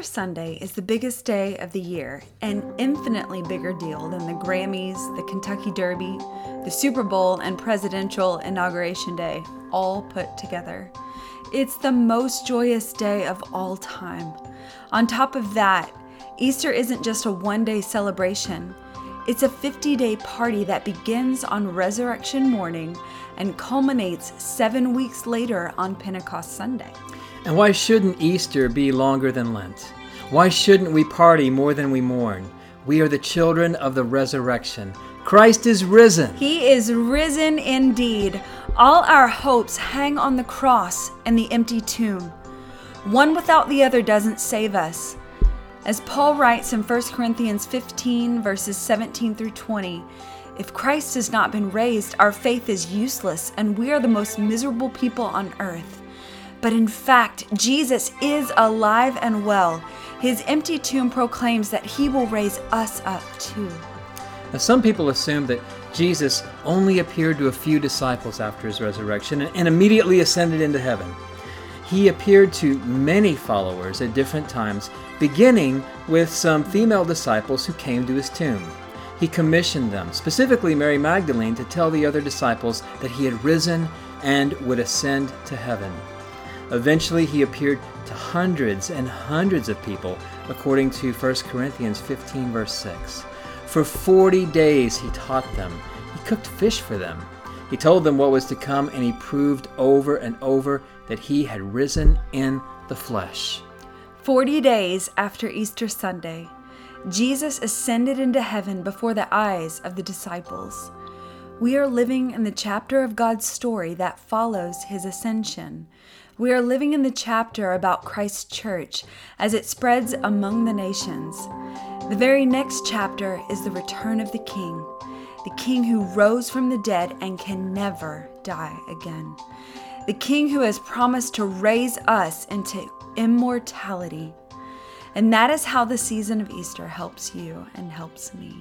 Sunday is the biggest day of the year, an infinitely bigger deal than the Grammys, the Kentucky Derby, the Super Bowl, and Presidential Inauguration Day, all put together. It's the most joyous day of all time. On top of that, Easter isn't just a one day celebration, it's a 50 day party that begins on Resurrection morning and culminates seven weeks later on Pentecost Sunday. And why shouldn't Easter be longer than Lent? Why shouldn't we party more than we mourn? We are the children of the resurrection. Christ is risen. He is risen indeed. All our hopes hang on the cross and the empty tomb. One without the other doesn't save us. As Paul writes in 1 Corinthians 15, verses 17 through 20, if Christ has not been raised, our faith is useless, and we are the most miserable people on earth. But in fact, Jesus is alive and well. His empty tomb proclaims that he will raise us up too. Now, some people assume that Jesus only appeared to a few disciples after his resurrection and immediately ascended into heaven. He appeared to many followers at different times, beginning with some female disciples who came to his tomb. He commissioned them, specifically Mary Magdalene, to tell the other disciples that he had risen and would ascend to heaven. Eventually, he appeared to hundreds and hundreds of people, according to 1 Corinthians 15, verse 6. For 40 days, he taught them. He cooked fish for them. He told them what was to come, and he proved over and over that he had risen in the flesh. 40 days after Easter Sunday, Jesus ascended into heaven before the eyes of the disciples. We are living in the chapter of God's story that follows his ascension. We are living in the chapter about Christ's church as it spreads among the nations. The very next chapter is the return of the King, the King who rose from the dead and can never die again, the King who has promised to raise us into immortality. And that is how the season of Easter helps you and helps me.